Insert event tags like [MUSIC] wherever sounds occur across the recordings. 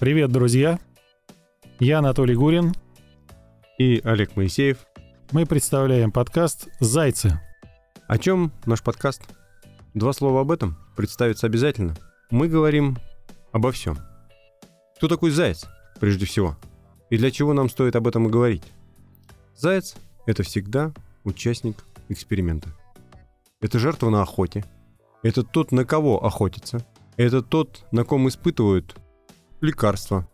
Привет, друзья! Я Анатолий Гурин. И Олег Моисеев. Мы представляем подкаст «Зайцы». О чем наш подкаст? Два слова об этом представиться обязательно. Мы говорим обо всем. Кто такой заяц, прежде всего? И для чего нам стоит об этом и говорить? Заяц — это всегда участник эксперимента. Это жертва на охоте. Это тот, на кого охотятся. Это тот, на ком испытывают лекарства,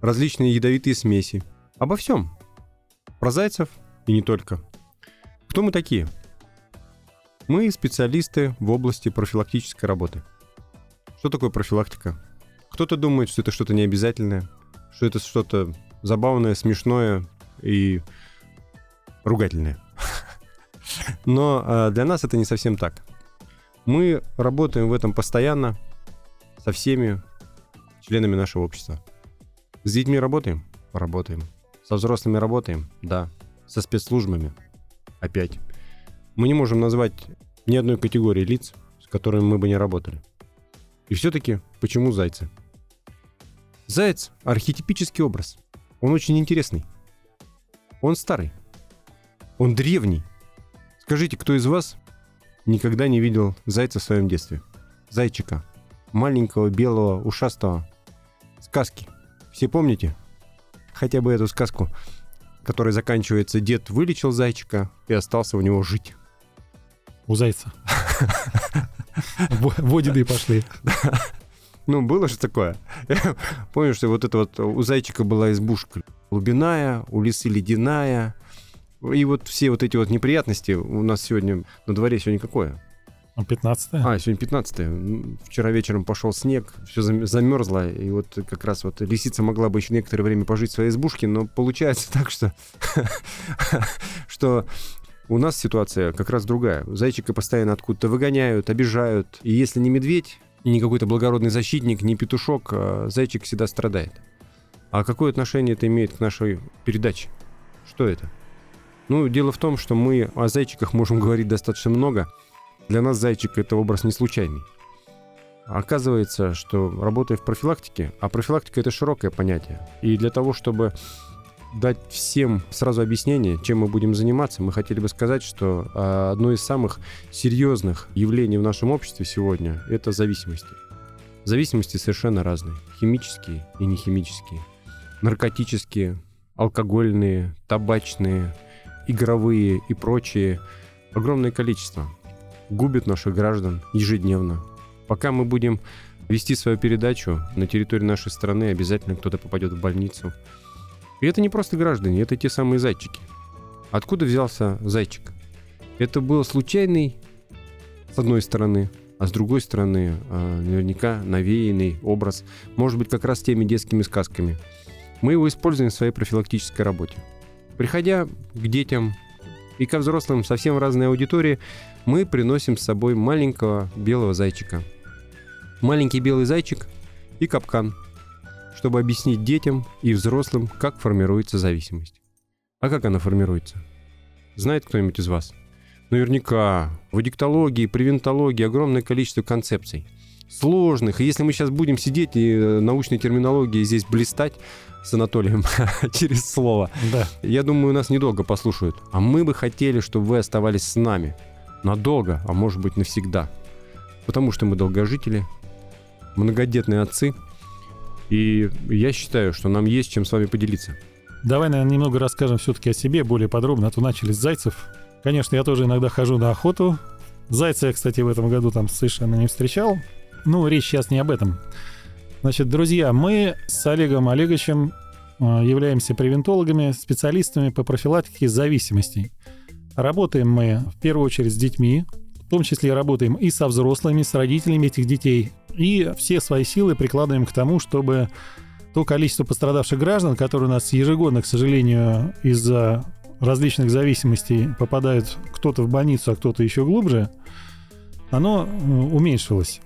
различные ядовитые смеси. Обо всем. Про зайцев и не только. Кто мы такие? Мы специалисты в области профилактической работы. Что такое профилактика? Кто-то думает, что это что-то необязательное, что это что-то забавное, смешное и ругательное. [LAUGHS] Но а, для нас это не совсем так. Мы работаем в этом постоянно со всеми членами нашего общества. С детьми работаем? Работаем. Со взрослыми работаем? Да. Со спецслужбами? Опять. Мы не можем назвать ни одной категории лиц, с которыми мы бы не работали. И все-таки, почему зайцы? Заяц – архетипический образ. Он очень интересный. Он старый. Он древний. Скажите, кто из вас никогда не видел зайца в своем детстве? Зайчика. Маленького, белого, ушастого. Сказки. Все помните? Хотя бы эту сказку, которой заканчивается «Дед вылечил зайчика и остался у него жить». У зайца. Водины пошли. Ну, было же такое. Помню, что вот это вот у зайчика была избушка глубиная, у лисы ледяная. И вот все вот эти вот неприятности у нас сегодня на дворе сегодня какое? 15 А, сегодня 15 Вчера вечером пошел снег, все замерзло, и вот как раз вот лисица могла бы еще некоторое время пожить в своей избушке, но получается [LAUGHS] так, что, [LAUGHS] что у нас ситуация как раз другая. Зайчика постоянно откуда-то выгоняют, обижают. И если не медведь, не какой-то благородный защитник, не петушок, а зайчик всегда страдает. А какое отношение это имеет к нашей передаче? Что это? Ну, дело в том, что мы о зайчиках можем говорить достаточно много. Для нас зайчик — это образ не случайный. Оказывается, что работая в профилактике, а профилактика — это широкое понятие, и для того, чтобы дать всем сразу объяснение, чем мы будем заниматься, мы хотели бы сказать, что а, одно из самых серьезных явлений в нашем обществе сегодня – это зависимости. Зависимости совершенно разные. Химические и нехимические. Наркотические, алкогольные, табачные, игровые и прочие. Огромное количество. Губят наших граждан ежедневно. Пока мы будем вести свою передачу на территории нашей страны, обязательно кто-то попадет в больницу – и это не просто граждане, это те самые зайчики. Откуда взялся зайчик? Это был случайный, с одной стороны, а с другой стороны, а, наверняка навеянный образ, может быть, как раз теми детскими сказками. Мы его используем в своей профилактической работе. Приходя к детям и ко взрослым совсем разной аудитории, мы приносим с собой маленького белого зайчика. Маленький белый зайчик и капкан – чтобы объяснить детям и взрослым, как формируется зависимость. А как она формируется? Знает кто-нибудь из вас? Наверняка. В аддиктологии, превентологии огромное количество концепций. Сложных. И если мы сейчас будем сидеть и э, научной терминологии здесь блистать с Анатолием [LAUGHS] через слово, да. я думаю, нас недолго послушают. А мы бы хотели, чтобы вы оставались с нами. Надолго, а может быть навсегда. Потому что мы долгожители, многодетные отцы – и я считаю, что нам есть чем с вами поделиться. Давай, наверное, немного расскажем все-таки о себе более подробно. А то начали с зайцев. Конечно, я тоже иногда хожу на охоту. Зайца я, кстати, в этом году там совершенно не встречал. Ну, речь сейчас не об этом. Значит, друзья, мы с Олегом Олеговичем э, являемся превентологами, специалистами по профилактике зависимостей. Работаем мы в первую очередь с детьми, в том числе работаем и со взрослыми, с родителями этих детей, и все свои силы прикладываем к тому, чтобы то количество пострадавших граждан, которые у нас ежегодно, к сожалению, из-за различных зависимостей попадают кто-то в больницу, а кто-то еще глубже, оно э, уменьшилось.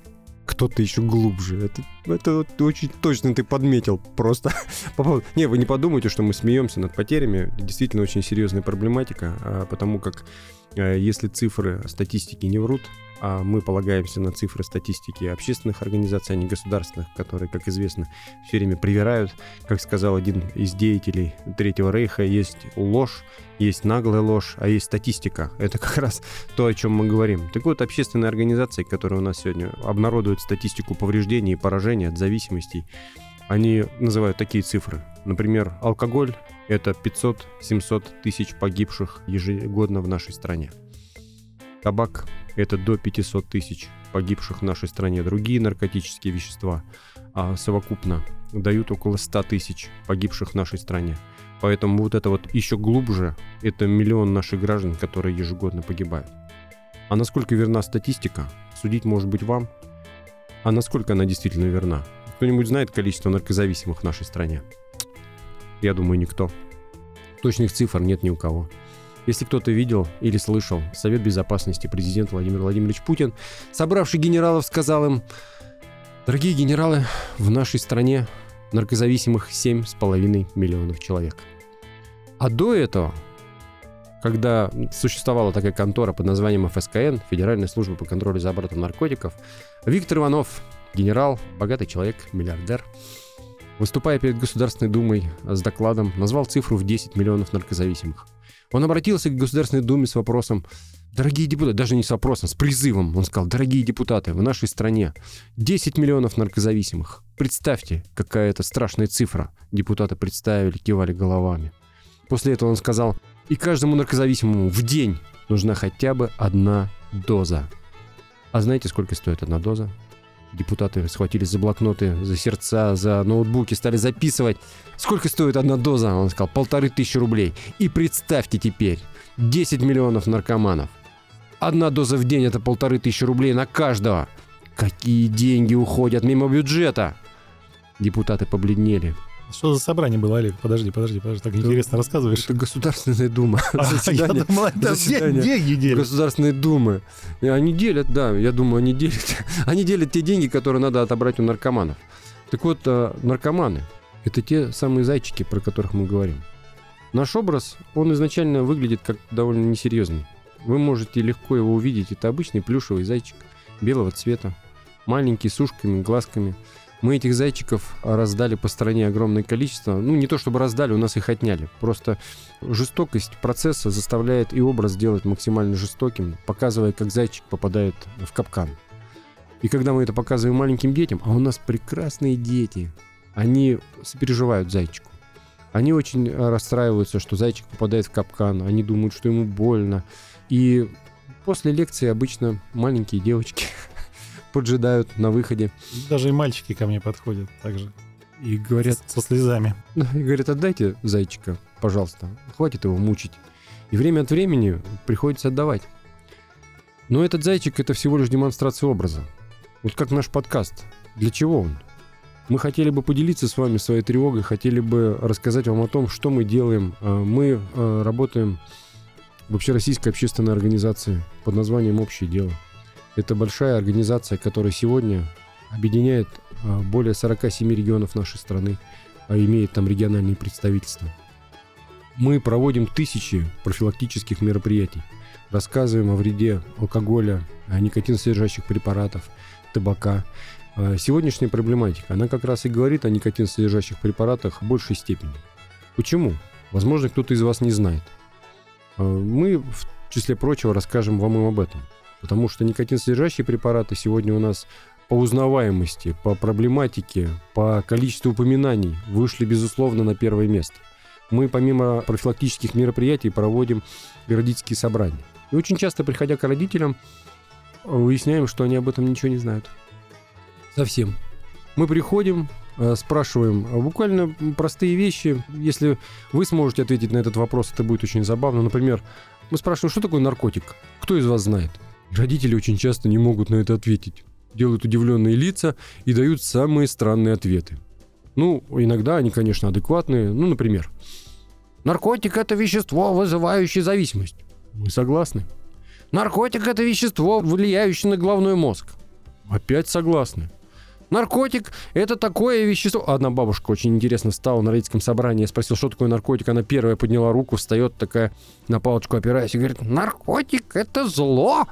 Кто-то еще глубже. Это, это вот очень точно ты подметил просто. [LAUGHS] Не, вы не подумайте, что мы смеемся над потерями. Действительно очень серьезная проблематика, а потому как э, если цифры статистики не врут, а мы полагаемся на цифры статистики общественных организаций, а не государственных, которые, как известно, все время привирают. Как сказал один из деятелей Третьего Рейха, есть ложь, есть наглая ложь, а есть статистика. [LAUGHS] Это как раз то, о чем мы говорим. Так вот, общественные организации, которые у нас сегодня обнародуют статистику повреждений и поражений от зависимостей, они называют такие цифры. Например, алкоголь – это 500-700 тысяч погибших ежегодно в нашей стране. Табак – это до 500 тысяч погибших в нашей стране. Другие наркотические вещества а совокупно дают около 100 тысяч погибших в нашей стране. Поэтому вот это вот еще глубже – это миллион наших граждан, которые ежегодно погибают. А насколько верна статистика, судить может быть вам. А насколько она действительно верна? Кто-нибудь знает количество наркозависимых в нашей стране? Я думаю, никто. Точных цифр нет ни у кого. Если кто-то видел или слышал, Совет Безопасности президент Владимир Владимирович Путин, собравший генералов, сказал им, дорогие генералы, в нашей стране наркозависимых 7,5 миллионов человек. А до этого, когда существовала такая контора под названием ФСКН, Федеральная служба по контролю за оборотом наркотиков, Виктор Иванов, генерал, богатый человек, миллиардер, выступая перед Государственной Думой с докладом, назвал цифру в 10 миллионов наркозависимых. Он обратился к Государственной Думе с вопросом, дорогие депутаты, даже не с вопросом, с призывом, он сказал, дорогие депутаты, в нашей стране 10 миллионов наркозависимых. Представьте, какая это страшная цифра. Депутаты представили, кивали головами. После этого он сказал, и каждому наркозависимому в день нужна хотя бы одна доза. А знаете, сколько стоит одна доза? Депутаты схватились за блокноты, за сердца, за ноутбуки, стали записывать. Сколько стоит одна доза? Он сказал, полторы тысячи рублей. И представьте теперь, 10 миллионов наркоманов. Одна доза в день это полторы тысячи рублей на каждого. Какие деньги уходят мимо бюджета? Депутаты побледнели. Что за собрание было, Олег? Подожди, подожди, подожди, так интересно рассказываешь. Это Государственная Дума. [LAUGHS] А, я думал, это Заседание деньги делят. Государственной Думы. И они делят, да, я думаю, они делят. [LAUGHS] Они делят те деньги, которые надо отобрать у наркоманов. Так вот, э, наркоманы – это те самые зайчики, про которых мы говорим. Наш образ, он изначально выглядит как довольно несерьезный. Вы можете легко его увидеть. Это обычный плюшевый зайчик белого цвета, маленький, с ушками, глазками – мы этих зайчиков раздали по стране огромное количество. Ну, не то чтобы раздали, у нас их отняли. Просто жестокость процесса заставляет и образ делать максимально жестоким, показывая, как зайчик попадает в капкан. И когда мы это показываем маленьким детям, а у нас прекрасные дети, они сопереживают зайчику. Они очень расстраиваются, что зайчик попадает в капкан, они думают, что ему больно. И после лекции обычно маленькие девочки [LAUGHS] поджидают на выходе. Даже и мальчики ко мне подходят также. И говорят... Со слезами. [LAUGHS] И говорят, отдайте зайчика, пожалуйста. Хватит его мучить. И время от времени приходится отдавать. Но этот зайчик — это всего лишь демонстрация образа. Вот как наш подкаст. Для чего он? Мы хотели бы поделиться с вами своей тревогой, хотели бы рассказать вам о том, что мы делаем. А, мы а, работаем в общероссийской общественной организации под названием «Общее дело». Это большая организация, которая сегодня объединяет а, более 47 регионов нашей страны, а имеет там региональные представительства. Мы проводим тысячи профилактических мероприятий, рассказываем о вреде алкоголя, о никотинсодержащих препаратов, табака. А, сегодняшняя проблематика, она как раз и говорит о никотинсодержащих препаратах в большей степени. Почему? Возможно, кто-то из вас не знает. А, мы, в числе прочего, расскажем вам и об этом. Потому что никотин-содержащие препараты сегодня у нас по узнаваемости, по проблематике, по количеству упоминаний вышли, безусловно, на первое место. Мы помимо профилактических мероприятий проводим родительские собрания. И очень часто, приходя к родителям, выясняем, что они об этом ничего не знают. Совсем. Мы приходим, э, спрашиваем буквально простые вещи. Если вы сможете ответить на этот вопрос, это будет очень забавно. Например, мы спрашиваем, что такое наркотик? Кто из вас знает? Родители очень часто не могут на это ответить. Делают удивленные лица и дают самые странные ответы. Ну, иногда они, конечно, адекватные. Ну, например, наркотик – это вещество, вызывающее зависимость. Мы согласны. Наркотик – это вещество, влияющее на головной мозг. Опять согласны. Наркотик – это такое вещество... Одна бабушка очень интересно стала на родительском собрании. Я спросил, что такое наркотик. Она первая подняла руку, встает такая на палочку опираясь и говорит, наркотик – это зло.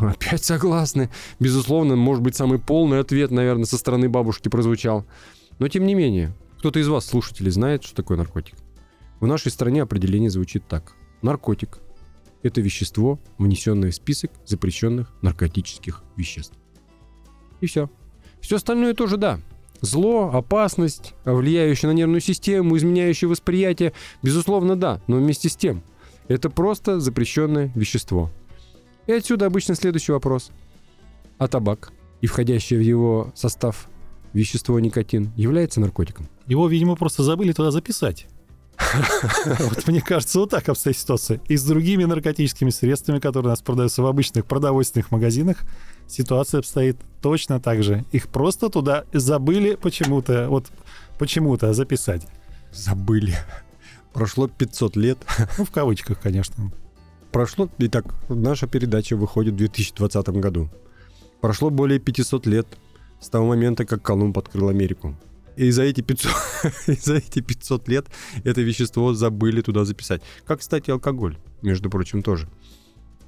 Опять согласны. Безусловно, может быть, самый полный ответ, наверное, со стороны бабушки прозвучал. Но тем не менее, кто-то из вас, слушателей, знает, что такое наркотик? В нашей стране определение звучит так. Наркотик – это вещество, внесенное в список запрещенных наркотических веществ. И все. Все остальное тоже да. Зло, опасность, влияющая на нервную систему, изменяющее восприятие, безусловно, да, но вместе с тем, это просто запрещенное вещество. И отсюда обычно следующий вопрос. А табак и входящее в его состав вещество никотин является наркотиком? Его, видимо, просто забыли туда записать. [LAUGHS] Вот мне кажется, вот так обстоит ситуация. И с другими наркотическими средствами, которые у нас продаются в обычных продовольственных магазинах, ситуация обстоит точно так же. Их просто туда забыли почему-то, вот почему-то записать. Забыли. Прошло 500 лет. Ну, в кавычках, конечно. Прошло... Итак, наша передача выходит в 2020 году. Прошло более 500 лет с того момента, как Колумб открыл Америку. И за эти 500, [LAUGHS] за эти 500 лет это вещество забыли туда записать. Как, кстати, алкоголь, между прочим, тоже.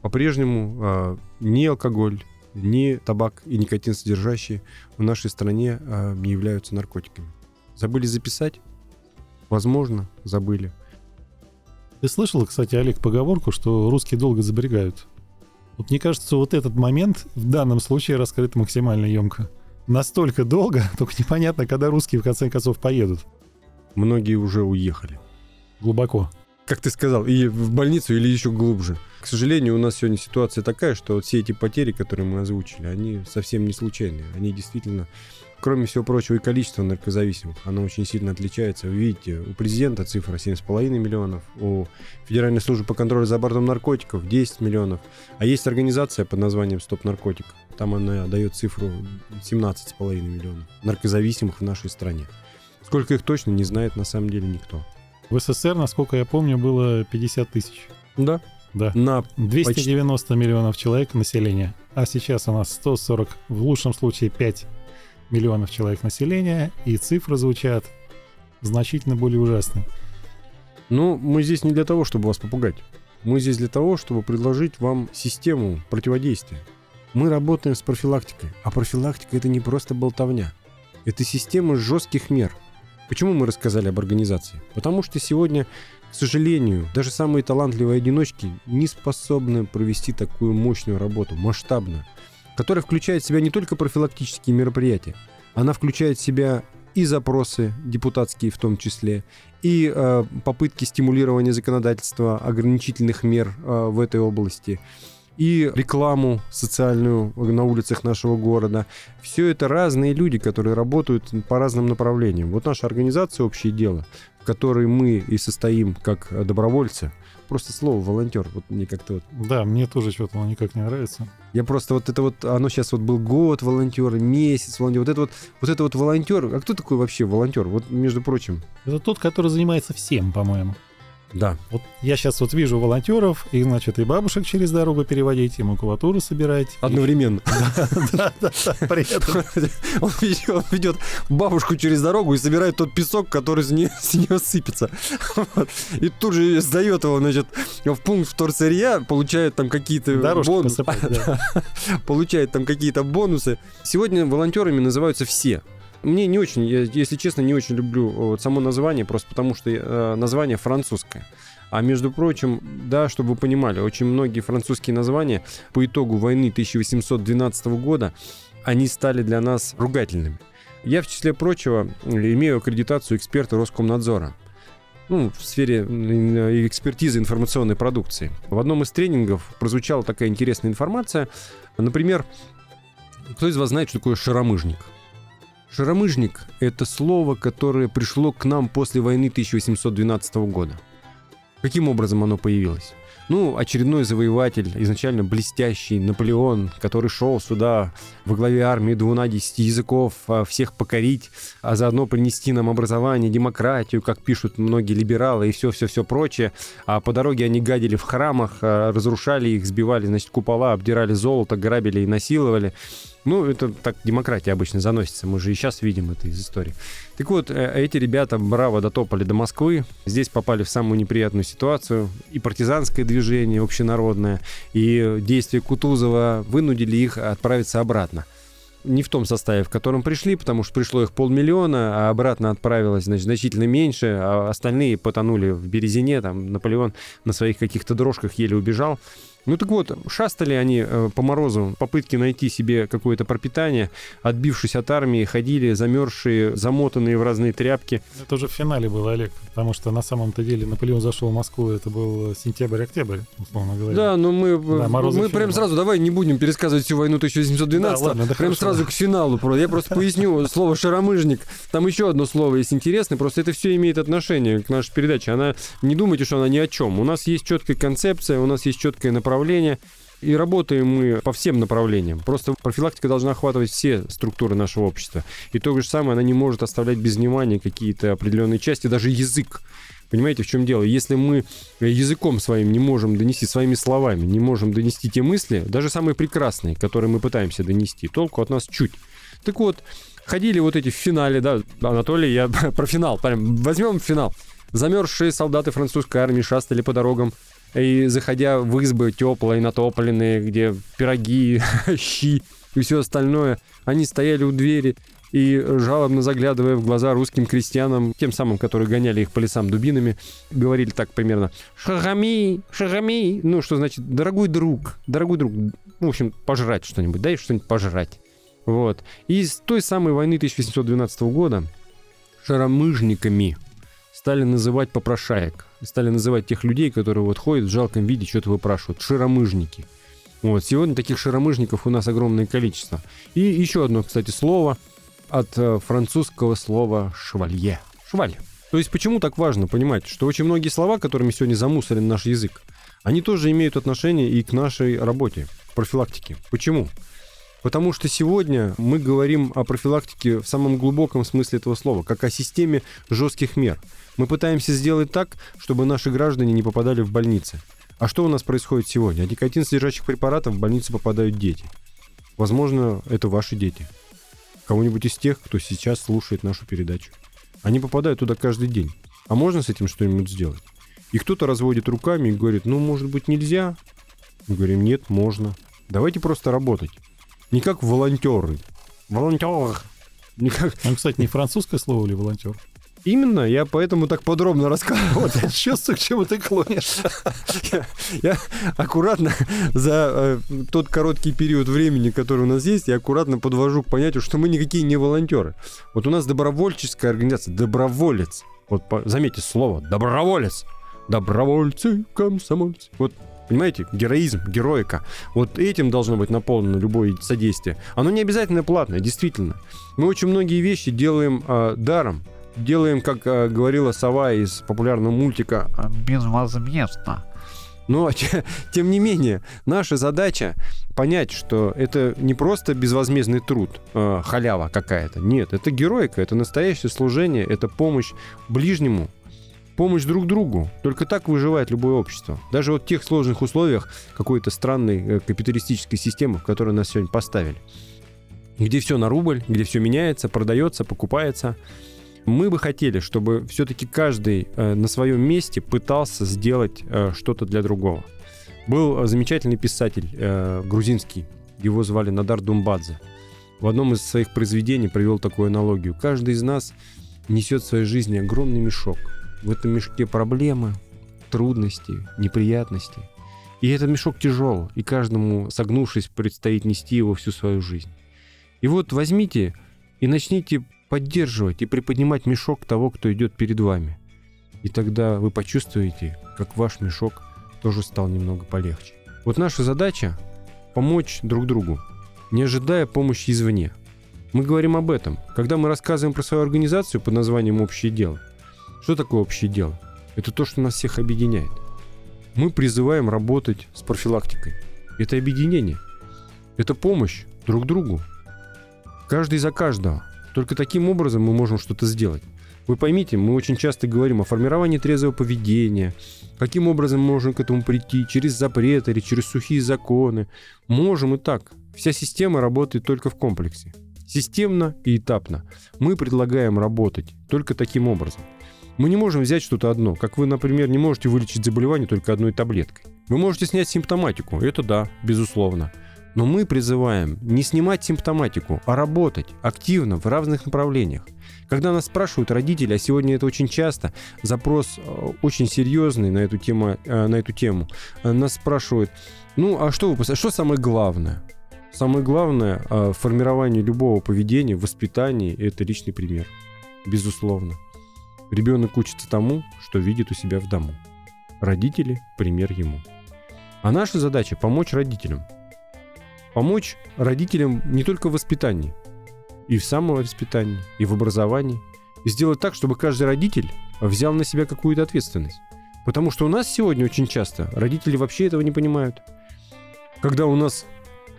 По-прежнему э, ни алкоголь, ни табак и никотин содержащие в нашей стране э, не являются наркотиками. Забыли записать? Возможно, забыли. Ты слышал, кстати, Олег, поговорку, что русские долго заберегают? Вот мне кажется, вот этот момент в данном случае раскрыт максимально емко настолько долго, [LAUGHS] только непонятно, когда русские в конце концов поедут. Многие уже уехали. Глубоко. Как ты сказал, и в больницу, или еще глубже. К сожалению, у нас сегодня ситуация такая, что вот все эти потери, которые мы озвучили, они совсем не случайные. Они действительно Кроме всего прочего, и количество наркозависимых, оно очень сильно отличается. Вы видите, у президента цифра 7,5 миллионов, у Федеральной службы по контролю за бортом наркотиков 10 миллионов. А есть организация под названием «Стоп наркотик». Там она дает цифру 17,5 миллионов наркозависимых в нашей стране. Сколько их точно, не знает на самом деле никто. В СССР, насколько я помню, было 50 тысяч. Да. Да. На 290 почти... миллионов человек населения, а сейчас у нас 140, в лучшем случае 5 миллионов человек населения, и цифры звучат значительно более ужасно. Ну, мы здесь не для того, чтобы вас попугать. Мы здесь для того, чтобы предложить вам систему противодействия. Мы работаем с профилактикой, а профилактика это не просто болтовня. Это система жестких мер. Почему мы рассказали об организации? Потому что сегодня, к сожалению, даже самые талантливые одиночки не способны провести такую мощную работу, масштабную которая включает в себя не только профилактические мероприятия, она включает в себя и запросы депутатские в том числе, и э, попытки стимулирования законодательства, ограничительных мер э, в этой области, и рекламу социальную на улицах нашего города. Все это разные люди, которые работают по разным направлениям. Вот наша организация «Общее дело», в которой мы и состоим как добровольцы, просто слово волонтер. Вот мне как-то вот. Да, мне тоже что-то оно никак не нравится. Я просто вот это вот, оно сейчас вот был год волонтера, месяц волонтер. Вот это вот, вот это вот волонтер. А кто такой вообще волонтер? Вот, между прочим. Это тот, который занимается всем, по-моему. Да. Вот я сейчас вот вижу волонтеров, и, значит, и бабушек через дорогу переводить, и макулатуру собирать. Одновременно. [LAUGHS] Да, да, да, при этом. [LAUGHS] Он ведет бабушку через дорогу и собирает тот песок, который с нее [LAUGHS] сыпется. И тут же сдает его, значит, в пункт вторсырья, получает там какие-то бонусы. Получает там какие-то бонусы. Сегодня волонтерами называются все. Мне не очень, я, если честно, не очень люблю э, вот само название, просто потому что э, название французское. А между прочим, да, чтобы вы понимали, очень многие французские названия по итогу войны 1812 года, они стали для нас ругательными. Я, в числе прочего, имею аккредитацию эксперта Роскомнадзора ну, в сфере экспертизы информационной продукции. В одном из тренингов прозвучала такая интересная информация. Например, кто из вас знает, что такое шаромыжник? Шаромыжник – это слово, которое пришло к нам после войны 1812 года. Каким образом оно появилось? Ну, очередной завоеватель, изначально блестящий Наполеон, который шел сюда во главе армии двуна десяти языков, а, всех покорить, а заодно принести нам образование, демократию, как пишут многие либералы и все-все-все прочее. А по дороге они гадили в храмах, а, разрушали их, сбивали, значит, купола, обдирали золото, грабили и насиловали. Ну, это так демократия обычно заносится. Мы же и сейчас видим это из истории. Так вот, э, эти ребята браво дотопали до Москвы. Здесь попали в самую неприятную ситуацию. И партизанское движение общенародное, и действия Кутузова вынудили их отправиться обратно не в том составе, в котором пришли, потому что пришло их полмиллиона, а обратно отправилось значит, значительно меньше, а остальные потонули в Березине, там Наполеон на своих каких-то дрожках еле убежал. Ну так вот, шастали они э, по морозу, попытки найти себе какое-то пропитание, отбившись от армии, ходили замерзшие, замотанные в разные тряпки. Это уже в финале было, Олег, потому что на самом-то деле Наполеон зашел в Москву, это был сентябрь-октябрь, условно говоря. Да, но мы, да, мы прям сразу, давай не будем пересказывать всю войну 1812, да, ладно, да прям сразу к финалу. Я просто поясню слово «шаромыжник». Там еще одно слово есть интересное, просто это все имеет отношение к нашей передаче. Она, не думайте, что она ни о чем. У нас есть четкая концепция, у нас есть четкое направление, направления. И работаем мы по всем направлениям. Просто профилактика должна охватывать все структуры нашего общества. И то же самое, она не может оставлять без внимания какие-то определенные части, даже язык. Понимаете, в чем дело? Если мы языком своим не можем донести, своими словами не можем донести те мысли, даже самые прекрасные, которые мы пытаемся донести, толку от нас чуть. Так вот, ходили вот эти в финале, да, Анатолий, я [LAUGHS] про финал, прям возьмем финал. Замерзшие солдаты французской армии шастали по дорогам и заходя в избы теплые, натопленные, где пироги, [LAUGHS] щи и все остальное, они стояли у двери и, жалобно заглядывая в глаза русским крестьянам, тем самым, которые гоняли их по лесам дубинами, говорили так примерно «Шагами, шагами», ну, что значит «дорогой друг, дорогой друг», ну, в общем, пожрать что-нибудь, дай что-нибудь пожрать. Вот. И с той самой войны 1812 года шаромыжниками стали называть попрошаек, стали называть тех людей, которые вот ходят в жалком виде, что-то выпрашивают, широмыжники. Вот, сегодня таких широмыжников у нас огромное количество. И еще одно, кстати, слово от э, французского слова «швалье». Шваль. То есть почему так важно понимать, что очень многие слова, которыми сегодня замусорен наш язык, они тоже имеют отношение и к нашей работе, профилактике. Почему? Потому что сегодня мы говорим о профилактике в самом глубоком смысле этого слова, как о системе жестких мер. Мы пытаемся сделать так, чтобы наши граждане не попадали в больницы. А что у нас происходит сегодня? От никотин содержащих препаратов в больницы попадают дети. Возможно, это ваши дети. Кого-нибудь из тех, кто сейчас слушает нашу передачу. Они попадают туда каждый день. А можно с этим что-нибудь сделать? И кто-то разводит руками и говорит, ну, может быть, нельзя? Мы говорим, нет, можно. Давайте просто работать. Не как волонтеры. Волонтер. Не как... Ну, кстати, не французское слово ли волонтер? Именно, я поэтому так подробно рассказывал. Вот, [LAUGHS] я чувствую, к чему ты клонишь. я, я аккуратно за э, тот короткий период времени, который у нас есть, я аккуратно подвожу к понятию, что мы никакие не волонтеры. Вот у нас добровольческая организация, доброволец. Вот по, заметьте слово, доброволец. Добровольцы, комсомольцы. Вот Понимаете, героизм, героика. Вот этим должно быть наполнено любое содействие. Оно не обязательно платное, действительно. Мы очень многие вещи делаем э, даром. Делаем, как э, говорила сова из популярного мультика, безвозмездно. Но, [LAUGHS] тем не менее, наша задача понять, что это не просто безвозмездный труд, э, халява какая-то. Нет, это героика, это настоящее служение, это помощь ближнему, помощь друг другу. Только так выживает любое общество. Даже вот в тех сложных условиях какой-то странной э, капиталистической системы, в которой нас сегодня поставили. Где все на рубль, где все меняется, продается, покупается. Мы бы хотели, чтобы все-таки каждый э, на своем месте пытался сделать э, что-то для другого. Был замечательный писатель грузинский, его звали Надар Думбадзе. В одном из своих произведений привел такую аналогию. Каждый из нас несет в своей жизни огромный мешок – в этом мешке проблемы, трудности, неприятности. И этот мешок тяжел, и каждому, согнувшись, предстоит нести его всю свою жизнь. И вот возьмите и начните поддерживать и приподнимать мешок того, кто идет перед вами. И тогда вы почувствуете, как ваш мешок тоже стал немного полегче. Вот наша задача – помочь друг другу, не ожидая помощи извне. Мы говорим об этом, когда мы рассказываем про свою организацию под названием «Общее дело». Что такое общее дело? Это то, что нас всех объединяет. Мы призываем работать с профилактикой. Это объединение. Это помощь друг другу. Каждый за каждого. Только таким образом мы можем что-то сделать. Вы поймите, мы очень часто говорим о формировании трезвого поведения, каким образом мы можем к этому прийти, через запреты или через сухие законы. Можем и так. Вся система работает только в комплексе. Системно и этапно. Мы предлагаем работать только таким образом. Мы не можем взять что-то одно. Как вы, например, не можете вылечить заболевание только одной таблеткой. Вы можете снять симптоматику. Это да, безусловно. Но мы призываем не снимать симптоматику, а работать активно в разных направлениях. Когда нас спрашивают родители, а сегодня это очень часто, запрос э, очень серьезный на эту тему, э, на эту тему. Э, нас спрашивают, ну а что вы, что самое главное? Самое главное в формировании любого поведения, в воспитании – это личный пример. Безусловно. Ребенок учится тому, что видит у себя в дому. Родители – пример ему. А наша задача – помочь родителям – помочь родителям не только в воспитании, и в самовоспитании, и в образовании, и сделать так, чтобы каждый родитель взял на себя какую-то ответственность. Потому что у нас сегодня очень часто родители вообще этого не понимают. Когда у нас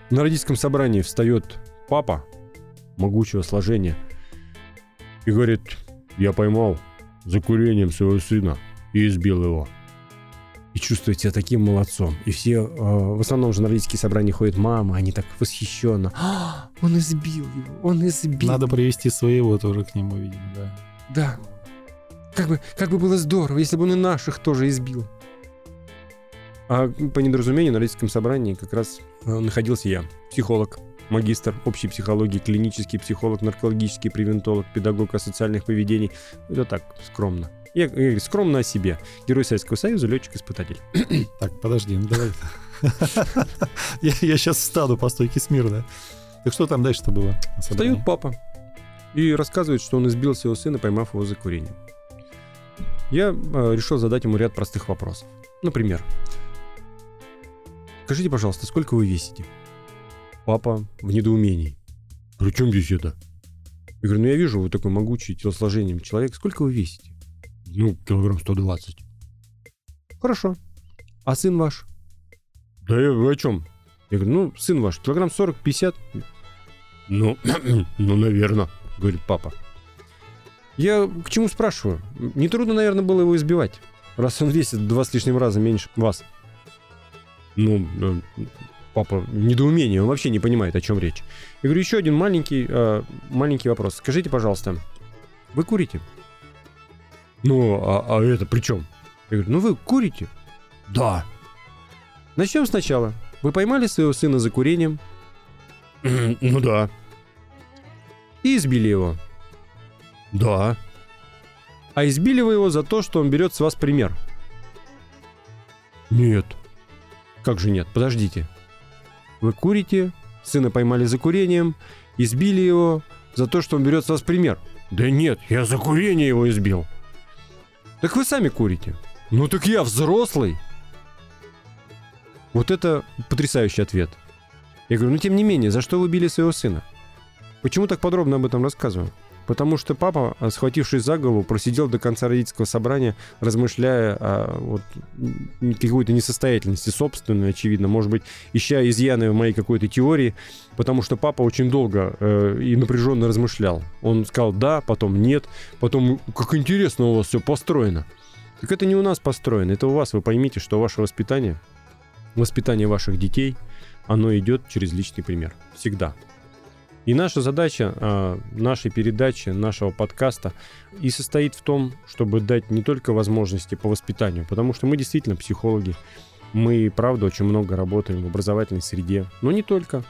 на родительском собрании встает папа могучего сложения и говорит, я поймал за курением своего сына и избил его и чувствует себя таким молодцом. И все, э, в основном журналистские собрания ходят мамы, они так восхищенно. А, он избил его, он избил. Надо привести своего тоже к нему, видимо, да. Да. Как бы, как бы было здорово, если бы он и наших тоже избил. А по недоразумению на родительском собрании как раз э, находился я, психолог, магистр общей психологии, клинический психолог, наркологический превентолог, педагог асоциальных поведений. Это так, скромно. Я, я скромно о себе. Герой Советского Союза, летчик-испытатель. [COUGHS] Так, подожди, ну давай. [LAUGHS] я, сейчас встану по стойке смирно. Так что там дальше-то было? Встает папа и рассказывает, что он избил своего сына, поймав его за курением. Я э, решил задать ему ряд простых вопросов. Например, скажите, пожалуйста, сколько вы весите? Папа в недоумении. При чем здесь это? Я говорю, ну я вижу, вы такой могучий телосложением человек. Сколько вы весите? Ну, килограмм 120. Хорошо. А сын ваш? Да я вы о чем? Я говорю, ну, сын ваш, килограмм 40-50. Ну, [CLEARS THROAT] ну, наверное, говорит папа. Я к чему спрашиваю? Нетрудно, наверное, было его избивать, раз он весит два с лишним раза меньше вас. Ну, папа, недоумение, он вообще не понимает, о чем речь. Я говорю, еще один маленький, э, маленький вопрос. Скажите, пожалуйста, вы курите? Ну, а, а это при чем? Я говорю, ну вы курите? Да. Начнем сначала. Вы поймали своего сына за курением? [CLEARS THROAT] ну да. И избили его? Да. А избили вы его за то, что он берет с вас пример? Нет. Как же нет? Подождите. Вы курите, сына поймали за курением, избили его за то, что он берет с вас пример. Да нет, я за курение его избил. Так вы сами курите. Ну так я взрослый. Вот это потрясающий ответ. Я говорю, ну тем не менее, за что вы убили своего сына? Почему так подробно об этом рассказываю? Потому что папа, схватившись за голову, просидел до конца родительского собрания, размышляя о вот, какой-то несостоятельности собственной, очевидно, может быть, ища изъяны в моей какой-то теории, потому что папа очень долго э, и напряженно размышлял. Он сказал «да», потом «нет», потом «как интересно у вас все построено». Так это не у нас построено, это у вас. Вы поймите, что ваше воспитание, воспитание ваших детей, оно идет через личный пример. Всегда. И наша задача э, нашей передачи, нашего подкаста и состоит в том, чтобы дать не только возможности по воспитанию, потому что мы действительно психологи, мы, правда, очень много работаем в образовательной среде, но не только.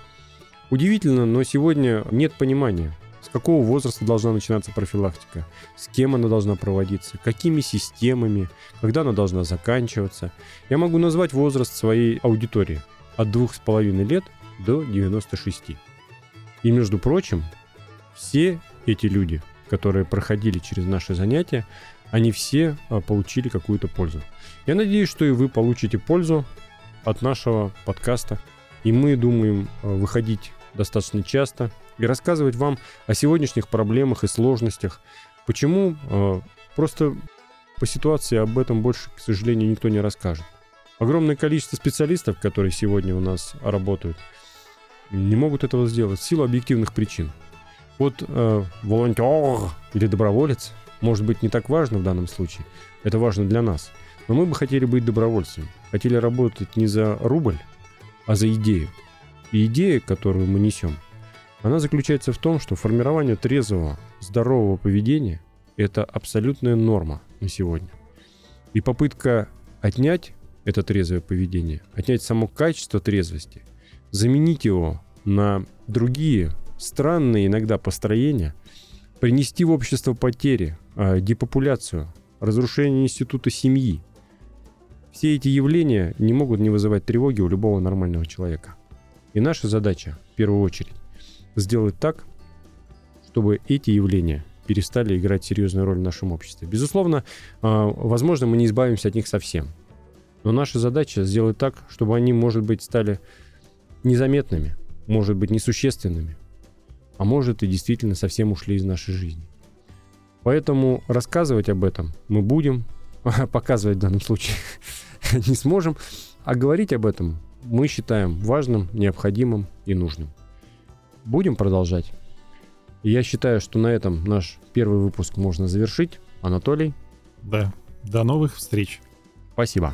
Удивительно, но сегодня нет понимания, с какого возраста должна начинаться профилактика, с кем она должна проводиться, какими системами, когда она должна заканчиваться. Я могу назвать возраст своей аудитории от двух с половиной лет до 96. И, между прочим, все эти люди, которые проходили через наши занятия, они все а, получили какую-то пользу. Я надеюсь, что и вы получите пользу от нашего подкаста. И мы думаем а, выходить достаточно часто и рассказывать вам о сегодняшних проблемах и сложностях. Почему? А, просто по ситуации об этом больше, к сожалению, никто не расскажет. Огромное количество специалистов, которые сегодня у нас работают – не могут этого сделать в силу объективных причин. Вот э, волонтер или доброволец может быть не так важно в данном случае. Это важно для нас. Но мы бы хотели быть добровольцами. Хотели работать не за рубль, а за идею. И идея, которую мы несем, она заключается в том, что формирование трезвого, здорового поведения – это абсолютная норма на сегодня. И попытка отнять это трезвое поведение, отнять само качество трезвости, заменить его на другие странные иногда построения, принести в общество потери, а, депопуляцию, разрушение института семьи. Все эти явления не могут не вызывать тревоги у любого нормального человека. И наша задача, в первую очередь, сделать так, чтобы эти явления перестали играть серьезную роль в нашем обществе. Безусловно, а, возможно, мы не избавимся от них совсем. Но наша задача сделать так, чтобы они, может быть, стали незаметными, может быть, несущественными, а может и действительно совсем ушли из нашей жизни. Поэтому рассказывать об этом мы будем, [LAUGHS] показывать в данном случае [LAUGHS] не сможем, а говорить об этом мы считаем важным, необходимым и нужным. Будем продолжать. Я считаю, что на этом наш первый выпуск можно завершить. Анатолий. Да. До новых встреч. Спасибо.